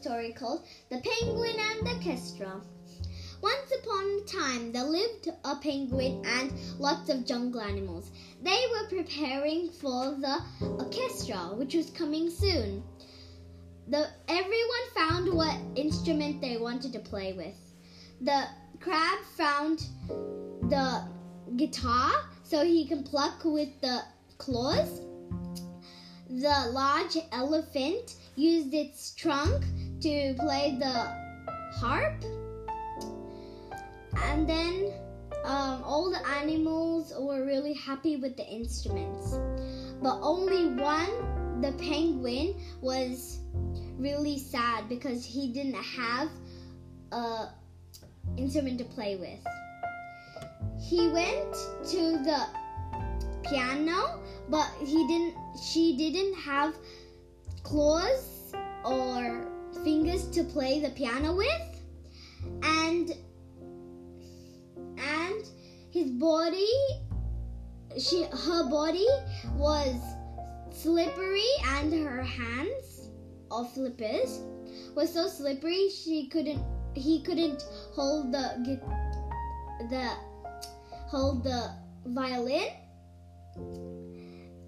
story called The Penguin and the Orchestra. Once upon a time, there lived a penguin and lots of jungle animals. They were preparing for the orchestra, which was coming soon. The, everyone found what instrument they wanted to play with. The crab found the guitar so he can pluck with the claws. The large elephant used its trunk to play the harp. And then um, all the animals were really happy with the instruments. But only one, the penguin, was really sad because he didn't have a instrument to play with. He went to the piano, but he didn't she didn't have claws or fingers to play the piano with. And and his body she her body was slippery and her hands or flippers was so slippery she couldn't he couldn't hold the the hold the violin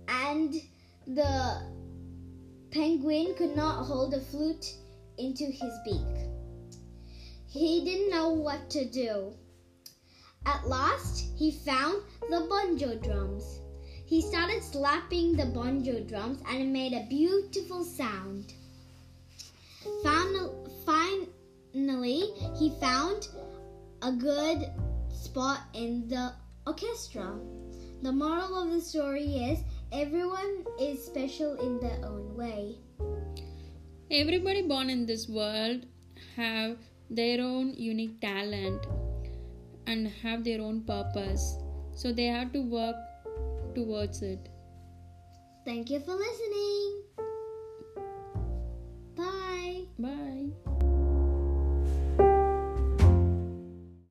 and the penguin could not hold the flute into his beak he didn't know what to do at last, he found the banjo drums. He started slapping the banjo drums and it made a beautiful sound. Finally, he found a good spot in the orchestra. The moral of the story is Everyone is special in their own way. Everybody born in this world have their own unique talent and have their own purpose. So they have to work towards it. Thank you for listening. Bye. Bye.